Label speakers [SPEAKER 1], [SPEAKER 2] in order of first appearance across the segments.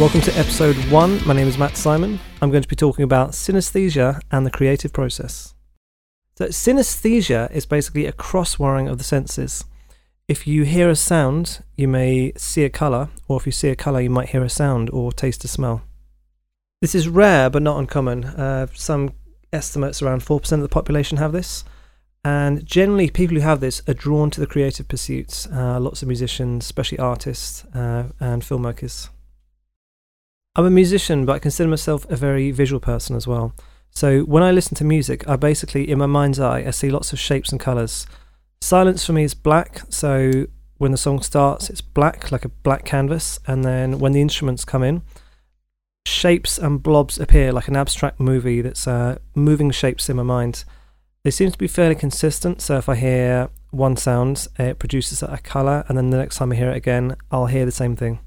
[SPEAKER 1] Welcome to episode one. My name is Matt Simon. I'm going to be talking about synesthesia and the creative process. So, synesthesia is basically a cross wiring of the senses. If you hear a sound, you may see a colour, or if you see a colour, you might hear a sound or taste a smell. This is rare but not uncommon. Uh, some estimates around 4% of the population have this. And generally, people who have this are drawn to the creative pursuits. Uh, lots of musicians, especially artists uh, and filmmakers. I'm a musician, but I consider myself a very visual person as well. So when I listen to music, I basically, in my mind's eye, I see lots of shapes and colours. Silence for me is black, so when the song starts, it's black, like a black canvas, and then when the instruments come in, shapes and blobs appear like an abstract movie that's uh, moving shapes in my mind. They seem to be fairly consistent, so if I hear one sound, it produces a colour, and then the next time I hear it again, I'll hear the same thing.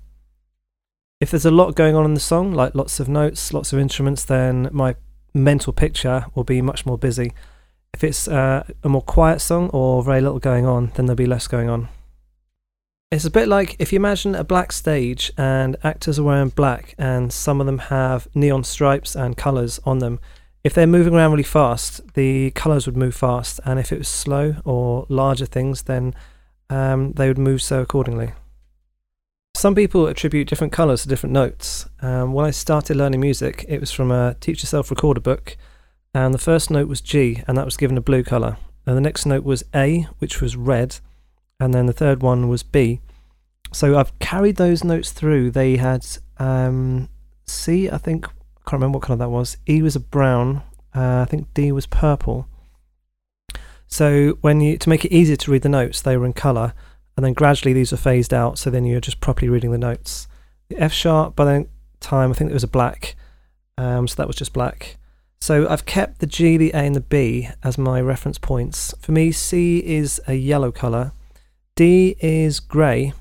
[SPEAKER 1] If there's a lot going on in the song, like lots of notes, lots of instruments, then my mental picture will be much more busy. If it's uh, a more quiet song or very little going on, then there'll be less going on. It's a bit like if you imagine a black stage and actors are wearing black and some of them have neon stripes and colours on them. If they're moving around really fast, the colours would move fast, and if it was slow or larger things, then um, they would move so accordingly. Some people attribute different colours to different notes. Um, when I started learning music, it was from a teach yourself recorder book, and the first note was G, and that was given a blue colour. And the next note was A, which was red, and then the third one was B. So I've carried those notes through. They had um, C, I think, I can't remember what colour that was. E was a brown, uh, I think D was purple. So when you to make it easier to read the notes, they were in colour, and then gradually these are phased out. So then you're just properly reading the notes. The F sharp by the time I think it was a black, um, so that was just black. So I've kept the G, the A, and the B as my reference points. For me, C is a yellow colour, D is grey,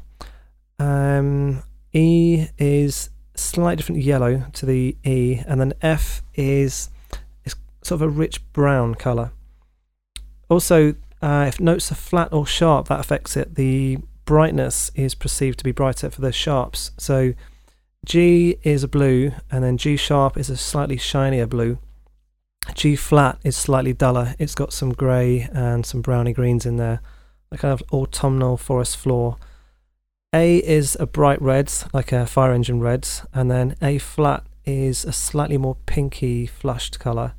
[SPEAKER 1] um, E is slightly different yellow to the E, and then F is, is sort of a rich brown colour. Also, uh, if notes are flat or sharp, that affects it. The brightness is perceived to be brighter for the sharps. So G is a blue, and then G sharp is a slightly shinier blue. G flat is slightly duller. It's got some grey and some browny greens in there, a kind of autumnal forest floor. A is a bright red, like a fire engine red, and then A flat is a slightly more pinky, flushed colour.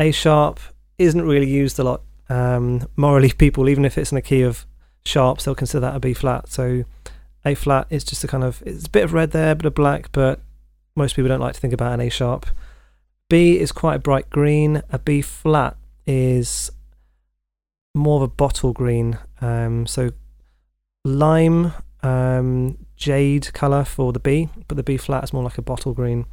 [SPEAKER 1] A sharp isn't really used a lot. Um, morally, people, even if it's in a key of sharps, they'll consider that a B flat. So A flat is just a kind of, it's a bit of red there, a bit of black, but most people don't like to think about an A sharp. B is quite a bright green. A B flat is more of a bottle green. Um, so lime, um, jade colour for the B, but the B flat is more like a bottle green.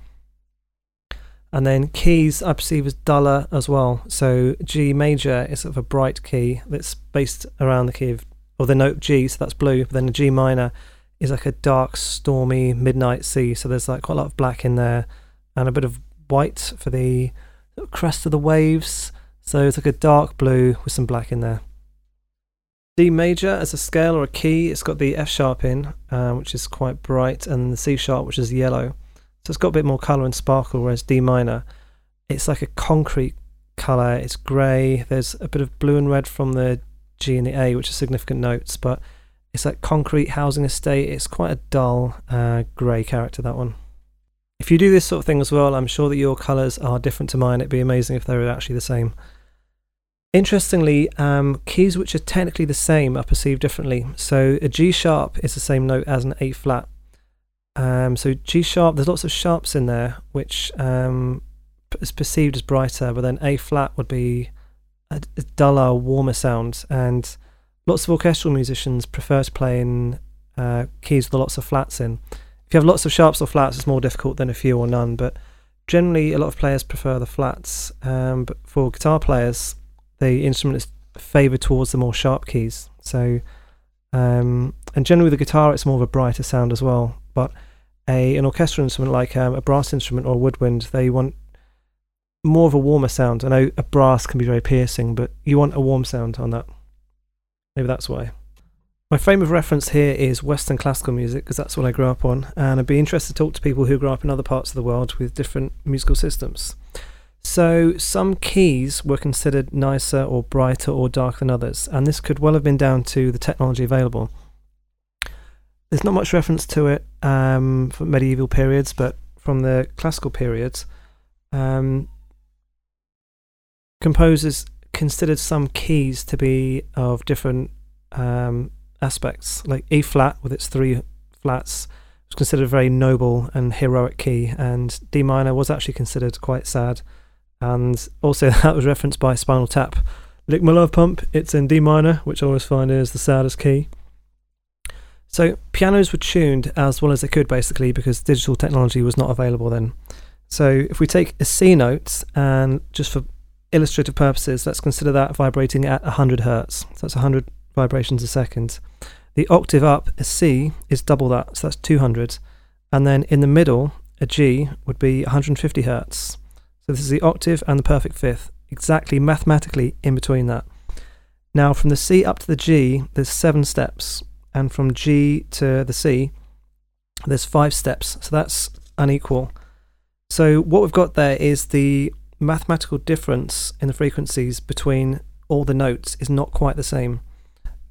[SPEAKER 1] And then keys I perceive as duller as well. So G major is sort of a bright key that's based around the key of, or the note G, so that's blue. But then the G minor is like a dark, stormy midnight sea. So there's like quite a lot of black in there and a bit of white for the crest of the waves. So it's like a dark blue with some black in there. D major as a scale or a key, it's got the F sharp in, um, which is quite bright, and the C sharp, which is yellow. So it's got a bit more colour and sparkle, whereas D minor, it's like a concrete colour. It's grey. There's a bit of blue and red from the G and the A, which are significant notes, but it's like concrete housing estate. It's quite a dull uh, grey character, that one. If you do this sort of thing as well, I'm sure that your colours are different to mine. It'd be amazing if they were actually the same. Interestingly, um, keys which are technically the same are perceived differently. So a G sharp is the same note as an A flat. Um, so G sharp, there's lots of sharps in there, which um, is perceived as brighter, but then A flat would be a, duller, warmer sound. And lots of orchestral musicians prefer to play in uh, keys with lots of flats in. If you have lots of sharps or flats, it's more difficult than a few or none. But generally, a lot of players prefer the flats. Um, but for guitar players, the instrument is favoured towards the more sharp keys. So, um, and generally with the guitar, it's more of a brighter sound as well. But a an orchestral instrument like um, a brass instrument or a woodwind, they want more of a warmer sound. I know a brass can be very piercing, but you want a warm sound on that. Maybe that's why. My frame of reference here is Western classical music because that's what I grew up on, and I'd be interested to talk to people who grew up in other parts of the world with different musical systems. So, some keys were considered nicer or brighter or darker than others, and this could well have been down to the technology available. There's not much reference to it um, for medieval periods, but from the classical periods, um, composers considered some keys to be of different um, aspects. Like E flat, with its three flats, was considered a very noble and heroic key, and D minor was actually considered quite sad. And also, that was referenced by Spinal Tap. Lick My Love Pump, it's in D minor, which I always find is the saddest key. So pianos were tuned as well as they could basically because digital technology was not available then. So if we take a C note and just for illustrative purposes, let's consider that vibrating at 100 hertz. So that's 100 vibrations a second. The octave up, a C, is double that, so that's 200. And then in the middle, a G would be 150 hertz. So this is the octave and the perfect fifth, exactly mathematically in between that. Now from the C up to the G, there's seven steps and from G to the C, there's five steps. So that's unequal. So what we've got there is the mathematical difference in the frequencies between all the notes is not quite the same.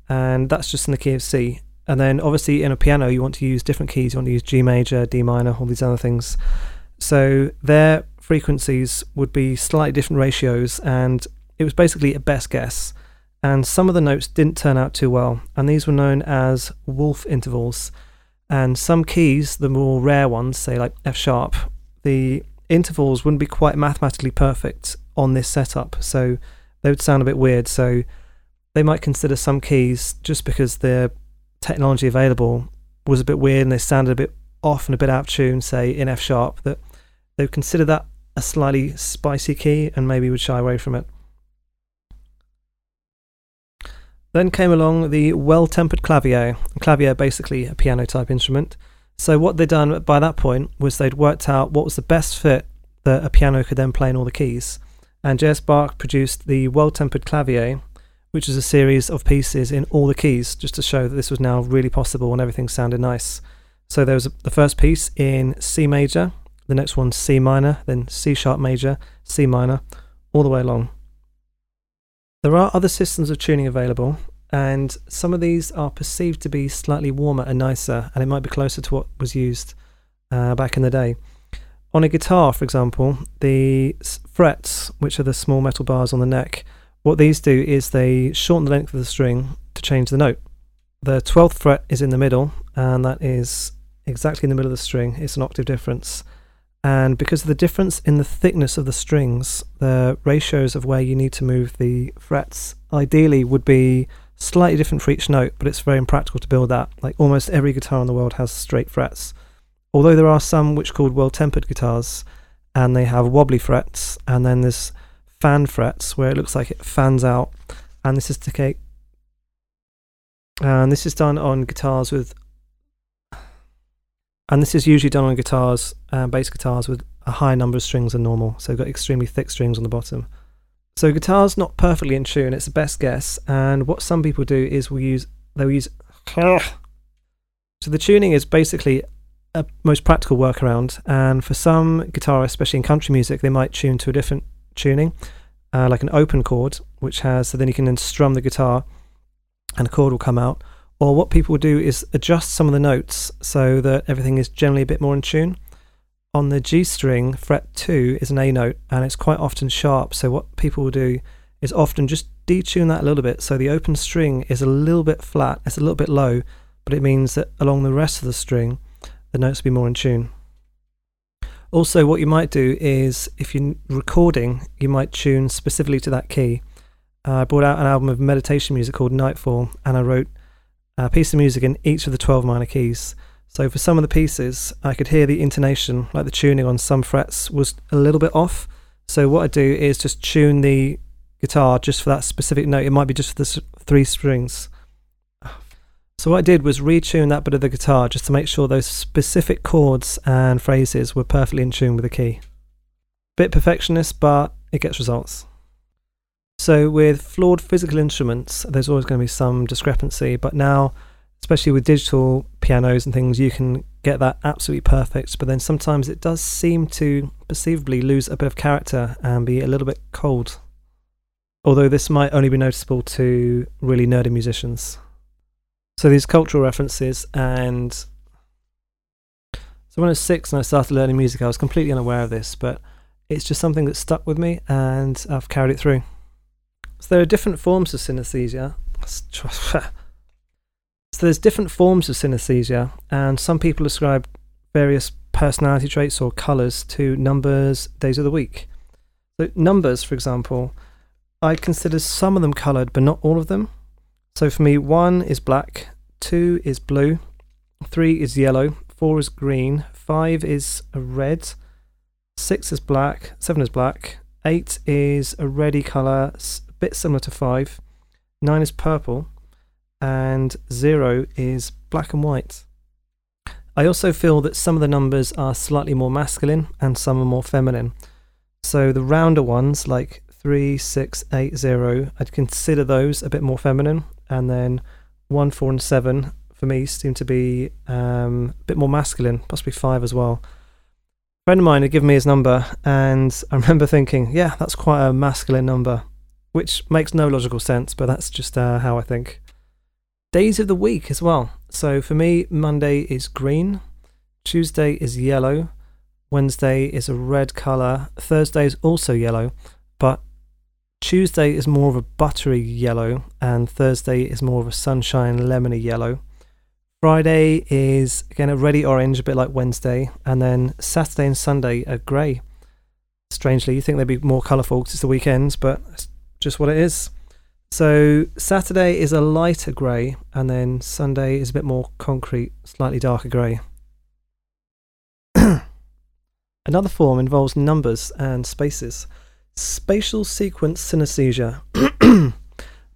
[SPEAKER 1] And that's just in the key of C. And then obviously in a piano, you want to use different keys. You want to use G major, D minor, all these other things. So their frequencies would be slightly different ratios. And it was basically a best guess and some of the notes didn't turn out too well, and these were known as Wolf intervals. And some keys, the more rare ones, say like F sharp, the intervals wouldn't be quite mathematically perfect on this setup, so they would sound a bit weird. So they might consider some keys just because the technology available was a bit weird and they sounded a bit off and a bit out of tune, say in F sharp, that they would consider that a slightly spicy key and maybe would shy away from it. Then came along the well tempered clavier. Clavier, basically a piano type instrument. So, what they'd done by that point was they'd worked out what was the best fit that a piano could then play in all the keys. And J.S. Bach produced the well tempered clavier, which is a series of pieces in all the keys, just to show that this was now really possible and everything sounded nice. So, there was the first piece in C major, the next one C minor, then C sharp major, C minor, all the way along. There are other systems of tuning available, and some of these are perceived to be slightly warmer and nicer, and it might be closer to what was used uh, back in the day. On a guitar, for example, the frets, which are the small metal bars on the neck, what these do is they shorten the length of the string to change the note. The 12th fret is in the middle, and that is exactly in the middle of the string. It's an octave difference. And because of the difference in the thickness of the strings, the ratios of where you need to move the frets ideally would be slightly different for each note, but it's very impractical to build that. Like almost every guitar in the world has straight frets. Although there are some which are called well tempered guitars, and they have wobbly frets, and then there's fan frets where it looks like it fans out, and this is to take. And this is done on guitars with and this is usually done on guitars, uh, bass guitars with a high number of strings than normal. So got extremely thick strings on the bottom. So guitar's not perfectly in tune. It's the best guess. And what some people do is we'll use they'll use. So the tuning is basically a most practical workaround. And for some guitarists, especially in country music, they might tune to a different tuning, uh, like an open chord, which has so then you can then strum the guitar, and a chord will come out or what people do is adjust some of the notes so that everything is generally a bit more in tune. On the G string, fret 2 is an A note and it's quite often sharp. So, what people will do is often just detune that a little bit so the open string is a little bit flat, it's a little bit low, but it means that along the rest of the string, the notes will be more in tune. Also, what you might do is if you're recording, you might tune specifically to that key. Uh, I brought out an album of meditation music called Nightfall, and I wrote a piece of music in each of the 12 minor keys. So for some of the pieces, I could hear the intonation, like the tuning on some frets was a little bit off. So what I do is just tune the guitar just for that specific note. It might be just for the three strings. So what I did was retune that bit of the guitar just to make sure those specific chords and phrases were perfectly in tune with the key. Bit perfectionist, but it gets results. So, with flawed physical instruments, there's always going to be some discrepancy, but now especially with digital pianos and things, you can get that absolutely perfect. But then sometimes it does seem to perceivably lose a bit of character and be a little bit cold. Although this might only be noticeable to really nerdy musicians. So these cultural references and so when I was six and I started learning music, I was completely unaware of this, but it's just something that stuck with me and I've carried it through. So there are different forms of synesthesia. So there's different forms of synesthesia, and some people ascribe various personality traits or colours to numbers, days of the week. So numbers, for example, I consider some of them coloured, but not all of them. So for me, one is black, two is blue, three is yellow, four is green, five is a red, six is black, seven is black, eight is a reddy colour, bit similar to five, nine is purple, and zero is black and white. I also feel that some of the numbers are slightly more masculine and some are more feminine. So the rounder ones, like 3, 6, 8, 0, I'd consider those a bit more feminine. And then 1, 4, and 7 for me seem to be um, a bit more masculine, possibly 5 as well. A friend of mine had given me his number, and I remember thinking, yeah, that's quite a masculine number, which makes no logical sense, but that's just uh, how I think days of the week as well. So for me, Monday is green, Tuesday is yellow, Wednesday is a red colour, Thursday is also yellow, but Tuesday is more of a buttery yellow, and Thursday is more of a sunshine lemony yellow. Friday is again a reddy orange, a bit like Wednesday, and then Saturday and Sunday are grey. Strangely, you think they'd be more colourful because it's the weekends, but it's just what it is. So Saturday is a lighter grey, and then Sunday is a bit more concrete, slightly darker grey. Another form involves numbers and spaces. Spatial sequence synesthesia.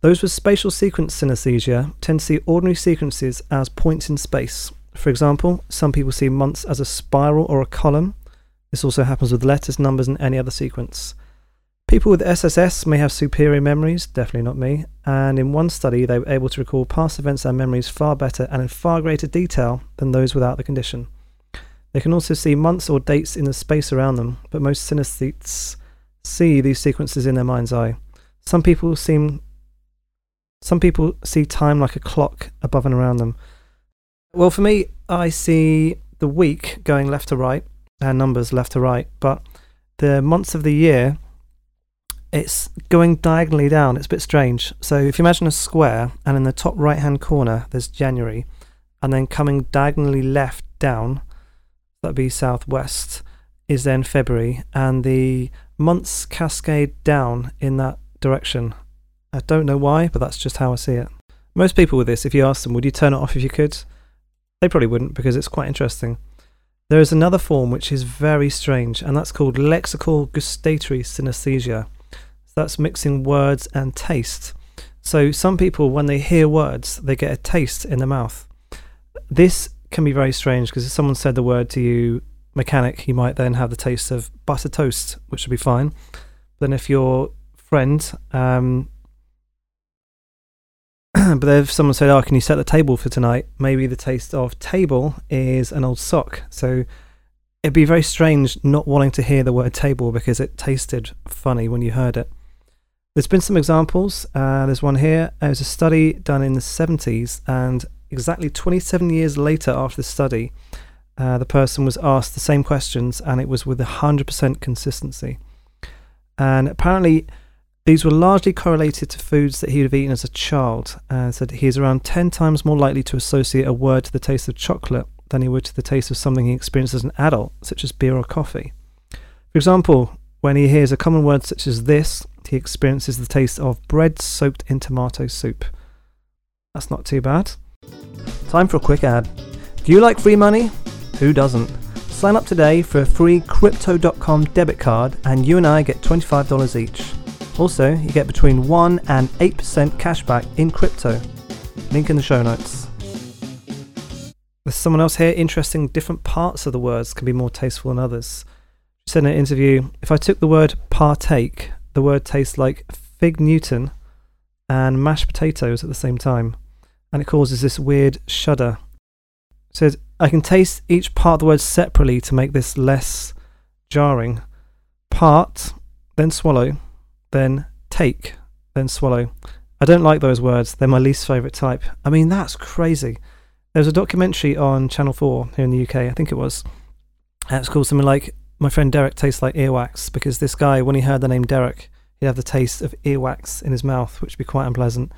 [SPEAKER 1] Those with spatial sequence synesthesia tend to see ordinary sequences as points in space. For example, some people see months as a spiral or a column. This also happens with letters, numbers, and any other sequence. People with SSS may have superior memories, definitely not me, and in one study they were able to recall past events and memories far better and in far greater detail than those without the condition. They can also see months or dates in the space around them, but most synesthetes see these sequences in their mind's eye. Some people seem some people see time like a clock above and around them. Well, for me, I see the week going left to right and numbers left to right, but the months of the year it's going diagonally down. It's a bit strange. So if you imagine a square, and in the top right hand corner there's January, and then coming diagonally left down, that'd be southwest, is then February, and the months cascade down in that direction. I don't know why, but that's just how I see it. Most people with this, if you ask them, would you turn it off if you could? They probably wouldn't because it's quite interesting. There is another form which is very strange, and that's called lexical gustatory synesthesia that's mixing words and taste. So some people, when they hear words, they get a taste in the mouth. This can be very strange because if someone said the word to you, mechanic, you might then have the taste of butter toast, which would be fine. Then if your friend, um, but if someone said, "Oh, can you set the table for tonight?" Maybe the taste of table is an old sock. So it'd be very strange not wanting to hear the word table because it tasted funny when you heard it. There's been some examples. Uh, there's one here. It was a study done in the 70s, and exactly 27 years later after the study, uh, the person was asked the same questions, and it was with 100% consistency. And apparently, these were largely correlated to foods that he would have eaten as a child, and said he is around 10 times more likely to associate a word to the taste of chocolate than he would to the taste of something he experienced as an adult, such as beer or coffee. For example, when he hears a common word such as this, he experiences the taste of bread soaked in tomato soup. That's not too bad. Time for a quick ad. Do you like free money? Who doesn't? Sign up today for a free Crypto.com debit card, and you and I get $25 each. Also, you get between 1 and 8% cashback in crypto. Link in the show notes. There's someone else here interesting different parts of the words can be more tasteful than others. She said in an interview if I took the word partake the word tastes like fig Newton and mashed potatoes at the same time. and it causes this weird shudder. It says, I can taste each part of the word separately to make this less jarring. Part, then swallow, then take, then swallow. I don't like those words. They're my least favourite type. I mean, that's crazy. There's a documentary on Channel 4 here in the UK, I think it was. It's called something like My Friend Derek Tastes Like Earwax, because this guy, when he heard the name Derek, he'd have the taste of earwax in his mouth, which would be quite unpleasant.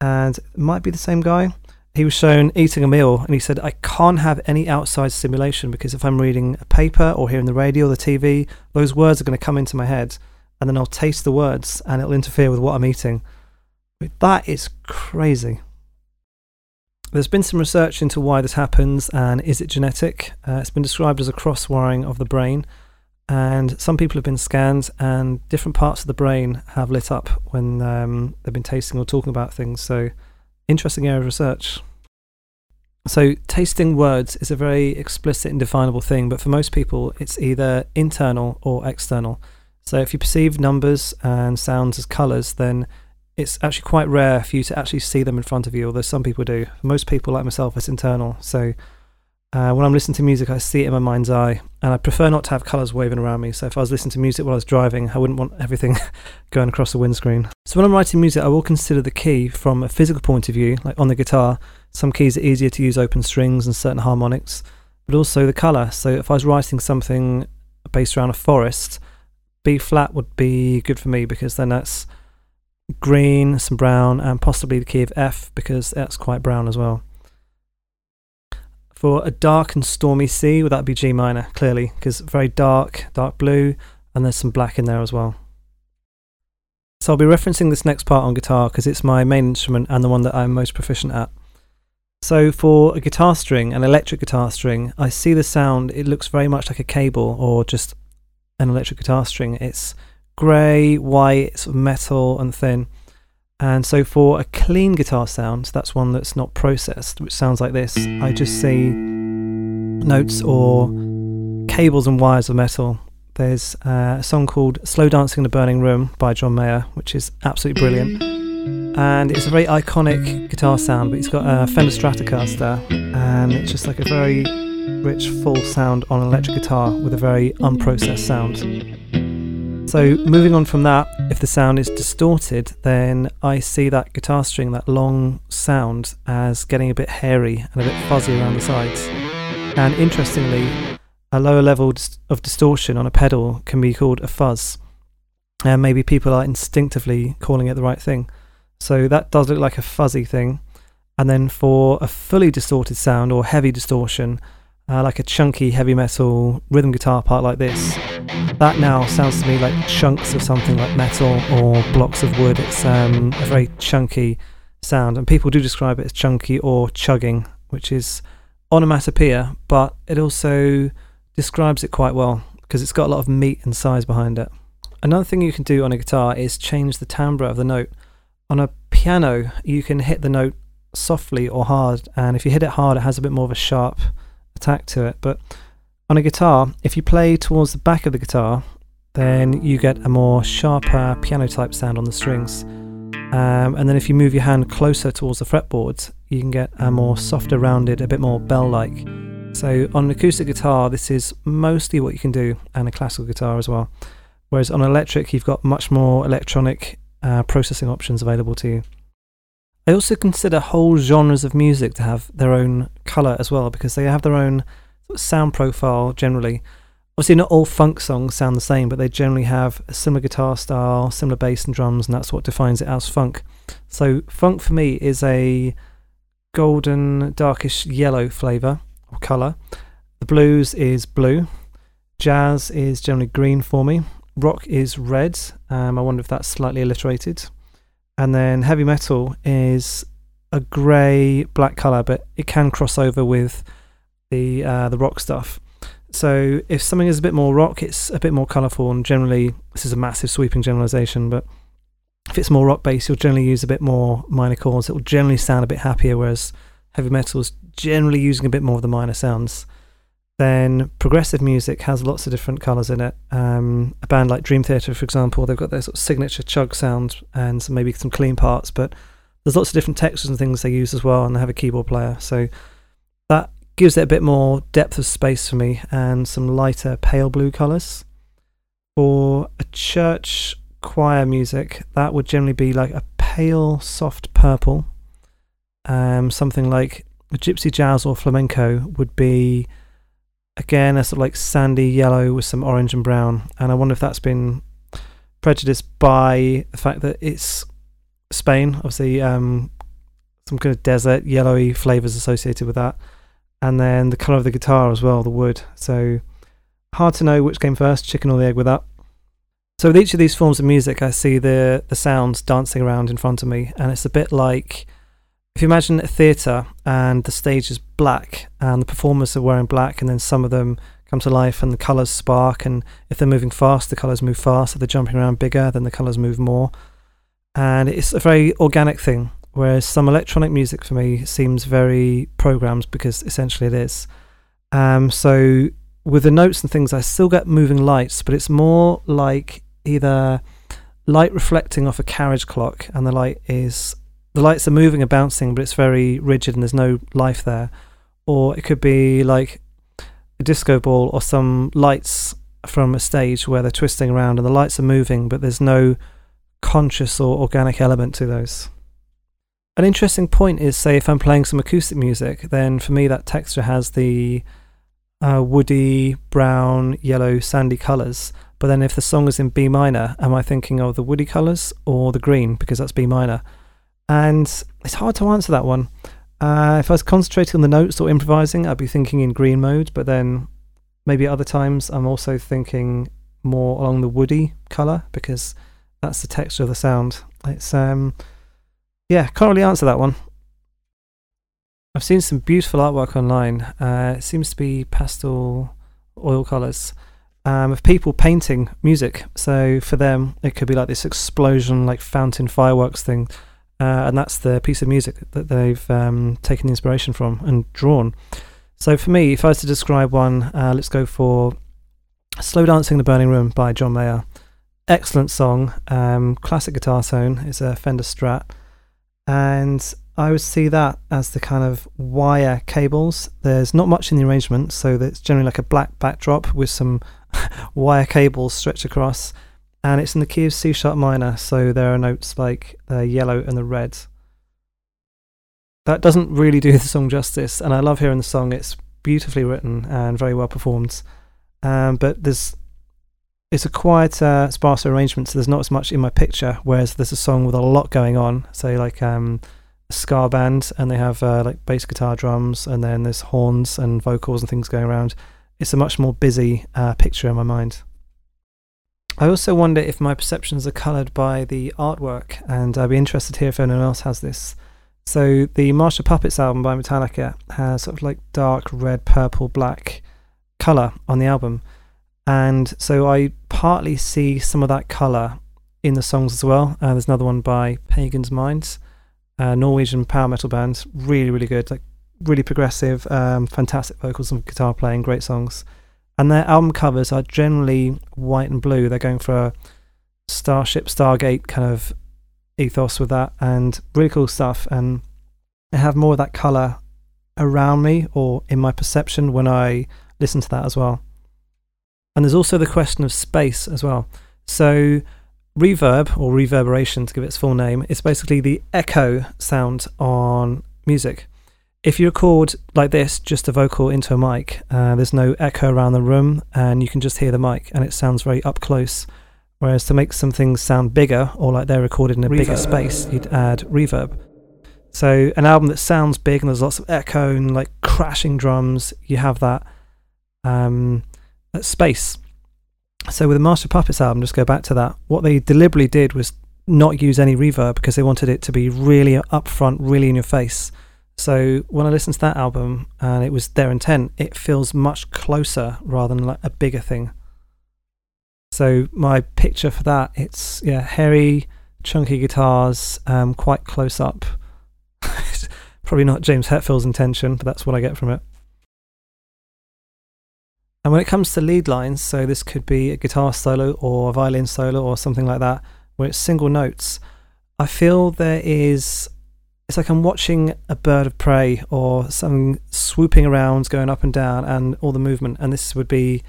[SPEAKER 1] And might be the same guy. He was shown eating a meal and he said, I can't have any outside stimulation because if I'm reading a paper or hearing the radio or the TV, those words are going to come into my head and then I'll taste the words and it'll interfere with what I'm eating. That is crazy. There's been some research into why this happens and is it genetic? Uh, it's been described as a cross wiring of the brain, and some people have been scanned, and different parts of the brain have lit up when um, they've been tasting or talking about things. So, interesting area of research. So, tasting words is a very explicit and definable thing, but for most people, it's either internal or external. So, if you perceive numbers and sounds as colours, then it's actually quite rare for you to actually see them in front of you, although some people do. For most people, like myself, it's internal. So uh, when I'm listening to music, I see it in my mind's eye, and I prefer not to have colours waving around me. So if I was listening to music while I was driving, I wouldn't want everything going across the windscreen. So when I'm writing music, I will consider the key from a physical point of view, like on the guitar. Some keys are easier to use open strings and certain harmonics, but also the colour. So if I was writing something based around a forest, B flat would be good for me because then that's green, some brown, and possibly the key of F because that's quite brown as well. For a dark and stormy sea, would that be G minor, clearly, because very dark, dark blue, and there's some black in there as well. So I'll be referencing this next part on guitar because it's my main instrument and the one that I'm most proficient at. So for a guitar string, an electric guitar string, I see the sound, it looks very much like a cable or just an electric guitar string. It's grey, white, sort of metal and thin. And so for a clean guitar sound, that's one that's not processed, which sounds like this. I just see notes or cables and wires of metal. There's uh, a song called Slow Dancing in a Burning Room by John Mayer, which is absolutely brilliant. And it's a very iconic guitar sound, but it's got a Fender Stratocaster, and it's just like a very rich, full sound on an electric guitar with a very unprocessed sound. So, moving on from that, if the sound is distorted, then I see that guitar string, that long sound, as getting a bit hairy and a bit fuzzy around the sides. And interestingly, a lower level of distortion on a pedal can be called a fuzz. And maybe people are instinctively calling it the right thing. So, that does look like a fuzzy thing. And then for a fully distorted sound or heavy distortion, uh, like a chunky heavy metal rhythm guitar part like this. That now sounds to me like chunks of something like metal or blocks of wood. It's um, a very chunky sound, and people do describe it as chunky or chugging, which is onomatopoeia, but it also describes it quite well because it's got a lot of meat and size behind it. Another thing you can do on a guitar is change the timbre of the note. On a piano, you can hit the note softly or hard, and if you hit it hard, it has a bit more of a sharp attack to it. But on a guitar, if you play towards the back of the guitar, then you get a more sharper piano type sound on the strings. Um, and then if you move your hand closer towards the fretboards, you can get a more softer, rounded, a bit more bell like. So on an acoustic guitar, this is mostly what you can do, and a classical guitar as well. Whereas on electric, you've got much more electronic uh, processing options available to you. I also consider whole genres of music to have their own colour as well because they have their own sound profile generally. Obviously, not all funk songs sound the same, but they generally have a similar guitar style, similar bass and drums, and that's what defines it as funk. So, funk for me is a golden, darkish yellow flavour or colour. The blues is blue. Jazz is generally green for me. Rock is red. Um, I wonder if that's slightly alliterated and then heavy metal is a grey black color, but it can cross over with the uh, the rock stuff. So if something is a bit more rock, it's a bit more colourful, and generally this is a massive sweeping generalization, but if it's more rock based, you'll generally use a bit more minor chords. It will generally sound a bit happier, whereas heavy metal is generally using a bit more of the minor sounds then progressive music has lots of different colours in it. Um, a band like Dream Theater, for example, they've got their sort of signature chug sound and some, maybe some clean parts, but there's lots of different textures and things they use as well, and they have a keyboard player. So gives it a bit more depth of space for me and some lighter pale blue colours. For a church choir music, that would generally be like a pale, soft purple. Um, something like gypsy jazz or flamenco would be again a sort of like sandy yellow with some orange and brown. And I wonder if that's been prejudiced by the fact that it's Spain, obviously, um, some kind of desert yellowy flavors associated with that, and then the color of the guitar as well, the wood. So hard to know which came first, chicken or the egg with that. So with each of these forms of music, I see the the sounds dancing around in front of me, and it's a bit like if you imagine a theatre and the stage is black and the performers are wearing black, and then some of them come to life and the colours spark, and if they're moving fast, the colours move fast. If they're jumping around bigger, then the colours move more and it's a very organic thing. Whereas some electronic music for me seems very programmed because essentially it is. Um, so with the notes and things, I still get moving lights, but it's more like either light reflecting off a carriage clock, and the light is the lights are moving and bouncing, but it's very rigid and there's no life there. Or it could be like a disco ball or some lights from a stage where they're twisting around and the lights are moving, but there's no conscious or organic element to those. An interesting point is, say, if I'm playing some acoustic music, then for me that texture has the uh, woody, brown, yellow, sandy colours. But then if the song is in B minor, am I thinking of the woody colours or the green because that's B minor? And it's hard to answer that one. Uh, if I was concentrating on the notes or improvising, I'd be thinking in green mode, but then maybe other times I'm also thinking more along the woody colour because that's the texture of the sound. It's um, yeah, can't really answer that one. I've seen some beautiful artwork online. Uh, it seems to be pastel oil colours um, of people painting music. So for them, it could be like this explosion, like fountain fireworks thing, uh, and that's the piece of music that they've um, taken the inspiration from and drawn. So for me, if I was to describe one, uh, let's go for "Slow Dancing in the Burning Room" by John Mayer excellent song, um, classic guitar tone. It's a Fender Strat, and I would see that as the kind of wire cables. There's not much in the arrangement, so it's generally like a black backdrop with some wire cables stretched across, and it's in the key of C sharp minor, so there are notes like the yellow and the red. That doesn't really do the song justice, and I love hearing the song. It's beautifully written and very well performed. Um, but there's it's a quite sparser arrangement, so there's not as much in my picture. Whereas there's a song with a lot going on, say like um, a ska band, and they have uh, like bass guitar, drums, and then there's horns and vocals and things going around. It's a much more busy uh, picture in my mind. I also wonder if my perceptions are coloured by the artwork, and I'd be interested here if anyone else has this. So the Master Puppets album by Metallica has sort of like dark red, purple, black colour on the album and so I partly see some of that color in the songs as well. Uh, there's another one by Pagan's Minds, Norwegian power metal band, really really good, like really progressive, um, fantastic vocals and guitar playing, great songs. And their album covers are generally white and blue. They're going for a Starship Stargate kind of ethos with that, and really cool stuff. And I have more of that color around me or in my perception when I listen to that as well. And there's also the question of space as well. So, reverb or reverberation, to give it its full name, is basically the echo sound on music. If you record like this, just a vocal into a mic, uh, there's no echo around the room and you can just hear the mic and it sounds very up close. Whereas to make some things sound bigger or like they're recorded in a reverb. bigger space, you'd add reverb. So, an album that sounds big and there's lots of echo and like crashing drums, you have that. Um, space. So with the Master Puppets album, just go back to that. What they deliberately did was not use any reverb because they wanted it to be really upfront, really in your face. So when I listened to that album and it was their intent, it feels much closer rather than like a bigger thing. So my picture for that, it's yeah, hairy, chunky guitars, um, quite close up. Probably not James Hetfield's intention, but that's what I get from it. And when it comes to lead lines, so this could be a guitar solo or a violin solo or something like that, where it's single notes, I feel there is it's like I'm watching a bird of prey or something swooping around, going up and down, and all the movement. And this would be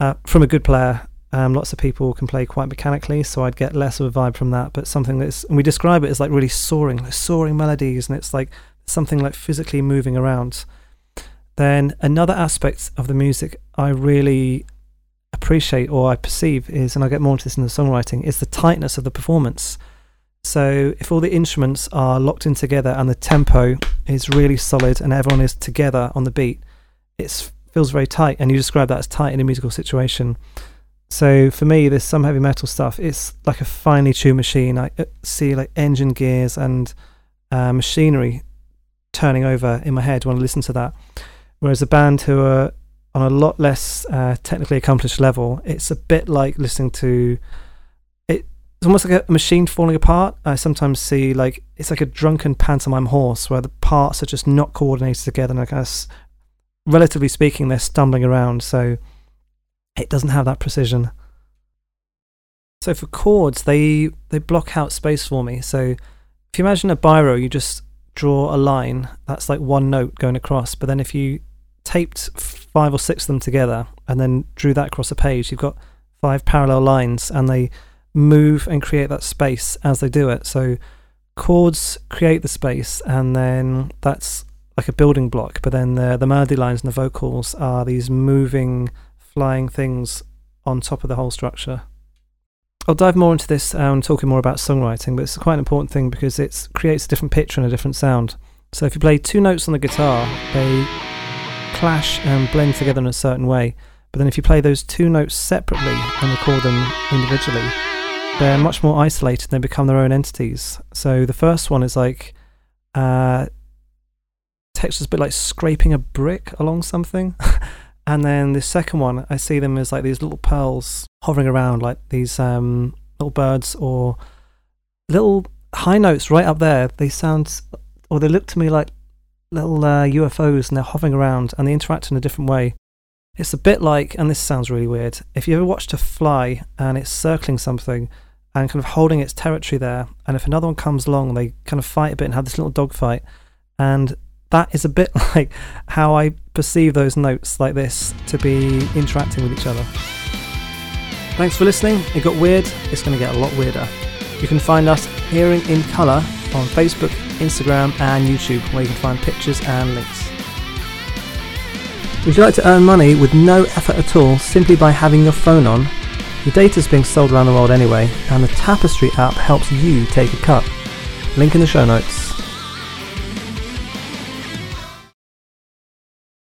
[SPEAKER 1] uh, from a good player. Um, lots of people can play quite mechanically, so I'd get less of a vibe from that. But something that's, and we describe it as like really soaring, like soaring melodies, and it's like something like physically moving around. Then another aspect of the music I really appreciate or I perceive is, and I'll get more into this in the songwriting, is the tightness of the performance. So if all the instruments are locked in together and the tempo is really solid and everyone is together on the beat, it feels very tight. And you describe that as tight in a musical situation. So for me, there's some heavy metal stuff. It's like a finely tuned machine. I uh, see like engine gears and uh, machinery turning over in my head when I listen to that. Whereas a band who are on a lot less uh, technically accomplished level, it's a bit like listening to it's almost like a machine falling apart. I sometimes see like it's like a drunken pantomime horse where the parts are just not coordinated together, and I guess, relatively speaking, they're stumbling around. So it doesn't have that precision. So for chords, they they block out space for me. So if you imagine a biro, you just draw a line that's like one note going across. But then if you taped five or six of them together and then drew that across a page, you've got five parallel lines, and they move and create that space as they do it. So chords create the space, and then that's like a building block. But then the the melody lines and the vocals are these moving, flying things on top of the whole structure. I'll dive more into this um, talking more about songwriting, but it's quite an important thing because it creates a different picture and a different sound. So if you play two notes on the guitar, they clash and blend together in a certain way. But then if you play those two notes separately and record them individually, they're much more isolated. They become their own entities. So the first one is like uh, texture's a bit like scraping a brick along something. and then the second one, I see them as like these little pearls hovering around, like these um, little birds or little high notes right up there. They sound, or they look to me like little uh, UFOs, and they're hovering around and they interact in a different way. It's a bit like, and this sounds really weird, if you ever watched a fly and it's circling something, and kind of holding its territory there. And if another one comes along, they kind of fight a bit and have this little dogfight. And that is a bit like how I perceive those notes like this to be interacting with each other. Thanks for listening. It got weird, it's going to get a lot weirder. You can find us Hearing in Colour on Facebook, Instagram, and YouTube, where you can find pictures and links. Would you like to earn money with no effort at all simply by having your phone on? Your data is being sold around the world anyway, and the Tapestri app helps you take a cut. Link in the show notes.